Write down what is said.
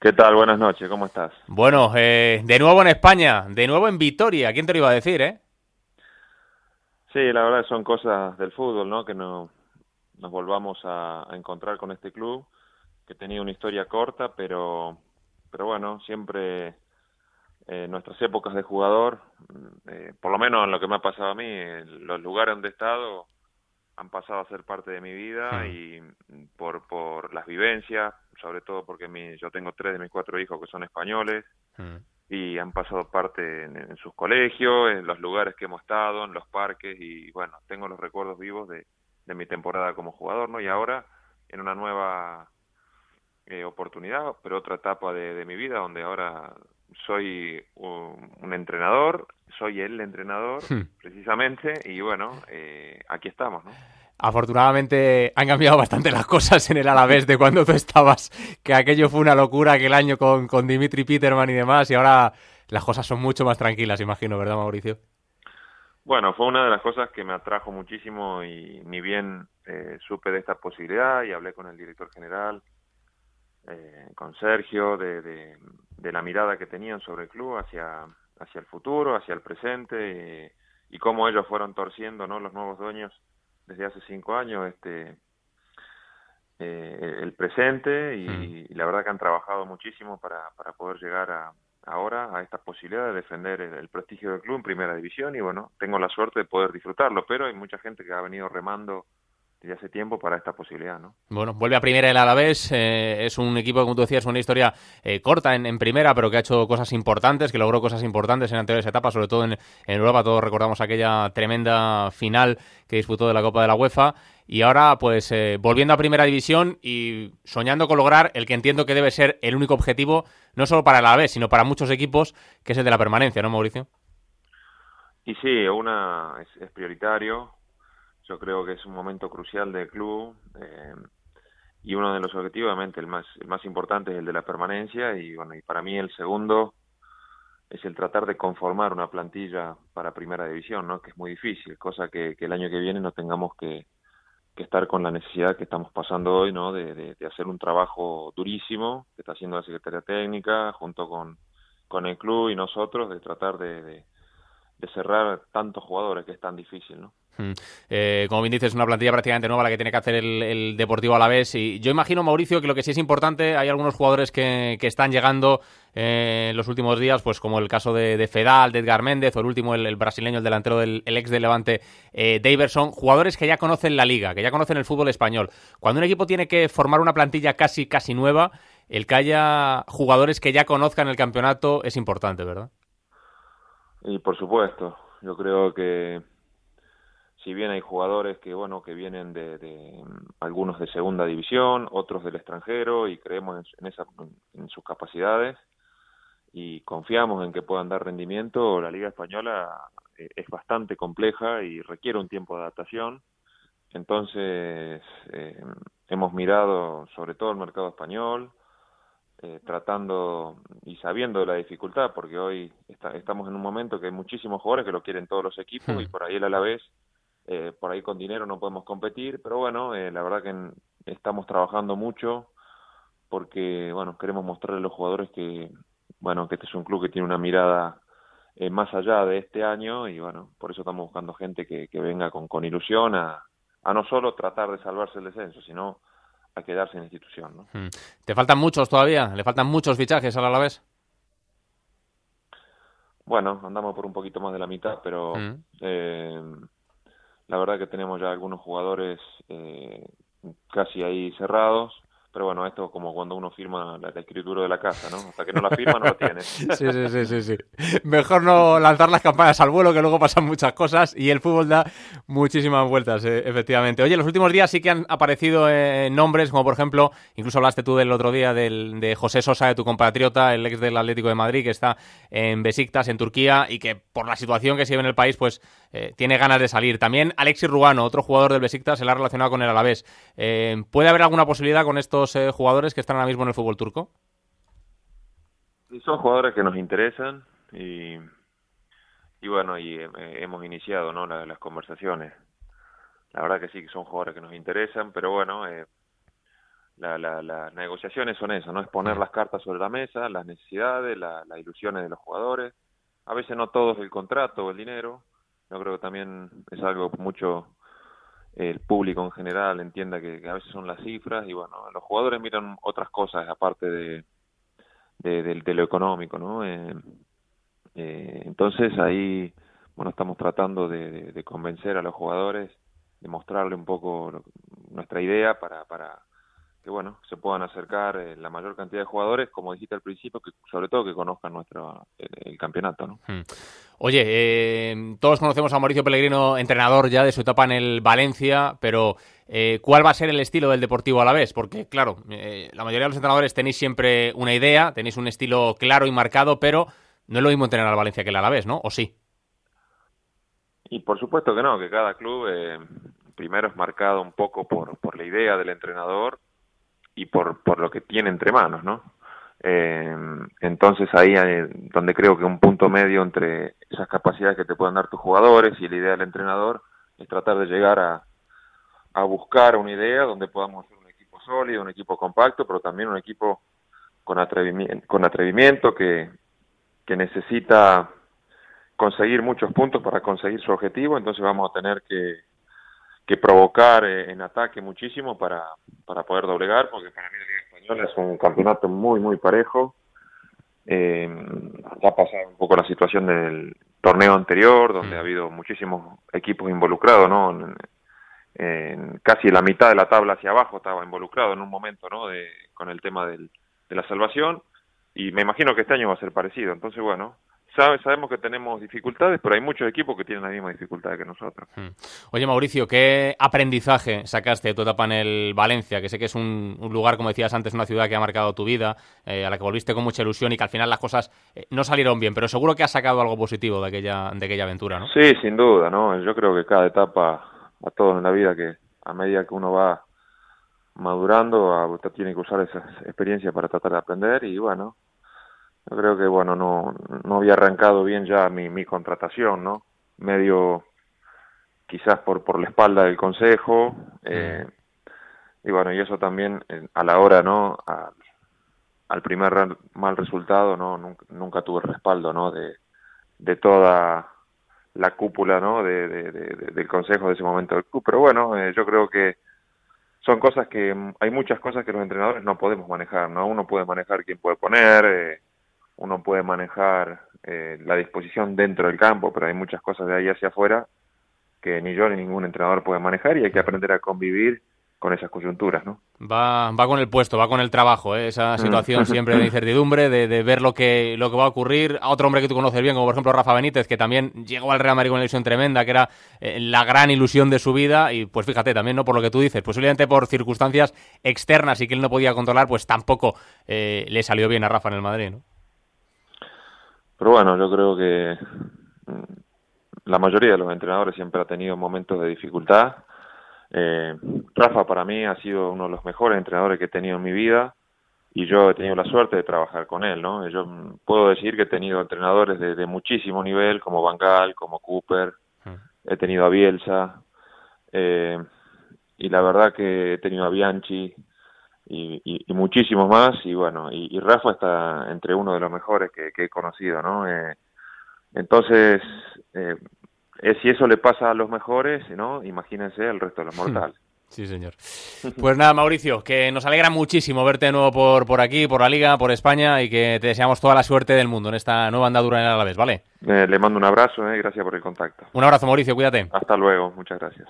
¿Qué tal? Buenas noches, ¿cómo estás? Bueno, eh, de nuevo en España, de nuevo en Vitoria, ¿quién te lo iba a decir, eh? Sí, la verdad son cosas del fútbol, ¿no? Que no, nos volvamos a, encontrar con este club, que tenía una historia corta, pero, pero bueno, siempre eh, nuestras épocas de jugador, eh, por lo menos en lo que me ha pasado a mí, los lugares donde he estado han pasado a ser parte de mi vida y por, por las vivencias, sobre todo porque mi, yo tengo tres de mis cuatro hijos que son españoles y han pasado parte en, sus colegios, en los lugares que hemos estado, en los parques y bueno, tengo los recuerdos vivos de, de mi temporada como jugador, ¿no? Y ahora en una nueva eh, oportunidad, pero otra etapa de, de, mi vida donde ahora soy un, entrenador, soy el entrenador hmm. precisamente y bueno, eh, aquí estamos, ¿no? Afortunadamente han cambiado bastante las cosas en el Alavés de cuando tú estabas, que aquello fue una locura aquel año con, con Dimitri Peterman y demás, y ahora las cosas son mucho más tranquilas, imagino, ¿verdad, Mauricio? Bueno, fue una de las cosas que me atrajo muchísimo y ni bien eh, supe de esta posibilidad y hablé con el director general, eh, con Sergio, de, la mirada que tenían sobre el club hacia, hacia el futuro, hacia el presente y, cómo ellos fueron torciendo ¿no? los nuevos dueños desde hace cinco años este eh, el presente y, y, la verdad que han trabajado muchísimo para, para poder llegar a, ahora a esta posibilidad de defender el, prestigio del club en primera división y bueno, tengo la suerte de poder disfrutarlo, pero hay mucha gente que ha venido remando desde hace tiempo para esta posibilidad, ¿no? Bueno, vuelve a primera el Alavés, eh, es un equipo, como tú decías, una historia eh, corta en, primera, pero que ha hecho cosas importantes, que logró cosas importantes en anteriores etapas, sobre todo en, Europa, todos recordamos aquella tremenda final que disputó de la Copa de la UEFA, y ahora pues eh, volviendo a primera división y soñando con lograr el que entiendo que debe ser el único objetivo, no solo para el Alavés, sino para muchos equipos, que es el de la permanencia, ¿no, Mauricio? Y sí, una es prioritario, yo creo que es un momento crucial del club eh, y uno de los objetivos, obviamente, el más, el más importante es el de la permanencia y bueno, y para mí el segundo es el tratar de conformar una plantilla para primera división, ¿no? Que es muy difícil, cosa que, el año que viene no tengamos que, estar con la necesidad que estamos pasando hoy, ¿no? De, de, hacer un trabajo durísimo que está haciendo la Secretaría Técnica junto con, con el club y nosotros de tratar de, de cerrar tantos jugadores que es tan difícil, ¿no? Mm. Eh, como bien dices, es una plantilla prácticamente nueva la que tiene que hacer el, Deportivo a la vez. Y yo imagino, Mauricio, que lo que sí es importante, hay algunos jugadores que, están llegando eh, en los últimos días, pues como el caso de, Fedal, de Edgar Méndez, o el último, el, brasileño, el delantero del ex de Levante, eh, Daverson, jugadores que ya conocen la liga, que ya conocen el fútbol español. Cuando un equipo tiene que formar una plantilla casi, casi nueva, el que haya jugadores que ya conozcan el campeonato es importante, ¿verdad? Y por supuesto, yo creo que si bien hay jugadores que bueno que vienen de, algunos de segunda división otros del extranjero y creemos en, esa, en sus capacidades y confiamos en que puedan dar rendimiento la liga española eh, es bastante compleja y requiere un tiempo de adaptación entonces eh, hemos mirado sobre todo el mercado español eh, tratando y sabiendo de la dificultad porque hoy estamos en un momento que hay muchísimos jugadores que lo quieren todos los equipos hmm. y por ahí él a la vez eh, por ahí con dinero no podemos competir, pero bueno, eh, la verdad que estamos trabajando mucho porque, bueno, queremos mostrarle a los jugadores que, bueno, que este es un club que tiene una mirada eh, más allá de este año y, bueno, por eso estamos buscando gente que, que venga con, con ilusión a, a no solo tratar de salvarse el descenso, sino a quedarse en la institución. ¿no? Hmm. ¿Te faltan muchos todavía? ¿Le faltan muchos fichajes a la vez? Bueno, andamos por un poquito más de la mitad, pero hmm. eh, la verdad que tenemos ya algunos jugadores eh, casi ahí cerrados pero bueno, esto como cuando uno firma la, escritura de la casa, ¿no? Hasta que no la firma no lo tiene. sí, sí, sí, sí, sí. Mejor no lanzar las campanas al vuelo, que luego pasan muchas cosas y el fútbol da muchísimas vueltas, eh, efectivamente. Oye, los últimos días sí que han aparecido eh, nombres, como por ejemplo, incluso hablaste tú del otro día del, de José Sosa, de tu compatriota, el ex del Atlético de Madrid, que está en Besiktas, en Turquía, y que por la situación que se vive en el país, pues eh, tiene ganas de salir. También Alexis Rubano, otro jugador del Besiktas, se la ha relacionado con el Alavés. ¿Puede haber alguna posibilidad con esto eh, jugadores que están ahora mismo en el fútbol turco? Son jugadores que nos interesan y, y bueno, y eh, hemos iniciado ¿no? las conversaciones. La verdad que sí que son jugadores que nos interesan, pero bueno, eh, las negociaciones son eso, ¿no? Es poner las cartas sobre la mesa, las necesidades, las ilusiones de los jugadores. A veces no todo es el contrato o el dinero. Yo creo que también es algo mucho el público en general entienda que, a veces son las cifras y bueno, los jugadores miran otras cosas aparte de, de, lo económico, ¿no? Eh, eh, entonces ahí, bueno, estamos tratando de, convencer a los jugadores, de mostrarle un poco nuestra idea para, para que bueno se puedan acercar eh, la mayor cantidad de jugadores como dijiste al principio que sobre todo que conozcan nuestro el, campeonato no hmm. oye eh, todos conocemos a Mauricio Pellegrino entrenador ya de su etapa en el Valencia pero eh, cuál va a ser el estilo del Deportivo a la vez porque claro la mayoría de los entrenadores tenéis siempre una idea tenéis un estilo claro y marcado pero no es lo mismo entrenar al Valencia que el Alavés no o sí y por supuesto que no que cada club primero es marcado un poco por, por la idea del entrenador y por, por lo que tiene entre manos, ¿no? Eh, entonces ahí hay donde creo que un punto medio entre esas capacidades que te pueden dar tus jugadores y la idea del entrenador es tratar de llegar a, a buscar una idea donde podamos ser un equipo sólido, un equipo compacto, pero también un equipo con atrevimiento, con atrevimiento que, que necesita conseguir muchos puntos para conseguir su objetivo, entonces vamos a tener que, que provocar eh, en ataque muchísimo para, para poder doblegar, porque para mí la Liga Española es un campeonato muy, muy parejo. Eh, ha un poco la situación del torneo anterior, donde ha habido muchísimos equipos involucrados, ¿no? En, casi la mitad de la tabla hacia abajo estaba involucrado en un momento, ¿no? De, con el tema del, de la salvación, y me imagino que este año va a ser parecido. Entonces, bueno, sabemos que tenemos dificultades, pero hay muchos equipos que tienen la misma dificultad que nosotros. Hmm. Oye, Mauricio, ¿qué aprendizaje sacaste de tu etapa en el Valencia? Que sé que es un, lugar, como decías antes, una ciudad que ha marcado tu vida, eh, a la que volviste con mucha ilusión y que al final las cosas eh, no salieron bien, pero seguro que has sacado algo positivo de aquella, de aquella aventura, ¿no? Sí, sin duda, ¿no? Yo creo que cada etapa, a todos en la vida, que a medida que uno va madurando, usted tiene que usar esa experiencia para tratar de aprender y bueno, yo creo que bueno no no había arrancado bien ya mi, mi contratación no medio quizás por por la espalda del consejo eh, y bueno y eso también eh, a la hora no al primer mal resultado no nunca, tuve respaldo no de de toda la cúpula no de, de, del consejo de ese momento del club. Pero bueno eh, yo creo que son cosas que hay muchas cosas que los entrenadores no podemos manejar no uno puede manejar quién puede poner eh, uno puede manejar eh, la disposición dentro del campo, pero hay muchas cosas de ahí hacia afuera que ni yo ni ningún entrenador puede manejar y hay que aprender a convivir con esas coyunturas, ¿no? Va, va con el puesto, va con el trabajo, ¿eh? esa mm. situación siempre de incertidumbre, de, ver lo que, lo que va a ocurrir. A otro hombre que tú conoces bien, como por ejemplo Rafa Benítez, que también llegó al Real Madrid con una ilusión tremenda, que era eh, la gran ilusión de su vida, y pues fíjate, también, ¿no? Por lo que tú dices, posiblemente por circunstancias externas y que él no podía controlar, pues tampoco eh, le salió bien a Rafa en el Madrid, ¿no? Pero bueno, yo creo que mm, la mayoría de los entrenadores siempre ha tenido momentos de dificultad. Eh, Rafa para mí ha sido uno de los mejores entrenadores que he tenido en mi vida y yo he tenido la suerte de trabajar con él, ¿no? Yo puedo decir que he tenido entrenadores de, muchísimo nivel, como Van Gaal, como Cooper, he tenido a Bielsa, eh, y la verdad que he tenido a Bianchi, y, y, muchísimos más y bueno y, Rafa está entre uno de los mejores que, he conocido no eh, entonces eh, si eso le pasa a los mejores no imagínense el resto de los mortales Sí, señor. Pues nada, Mauricio, que nos alegra muchísimo verte de nuevo por, por aquí, por la Liga, por España y que te deseamos toda la suerte del mundo en esta nueva andadura en el Alavés, ¿vale? Eh, le mando un abrazo, eh, gracias por el contacto. Un abrazo, Mauricio, cuídate. Hasta luego, muchas gracias.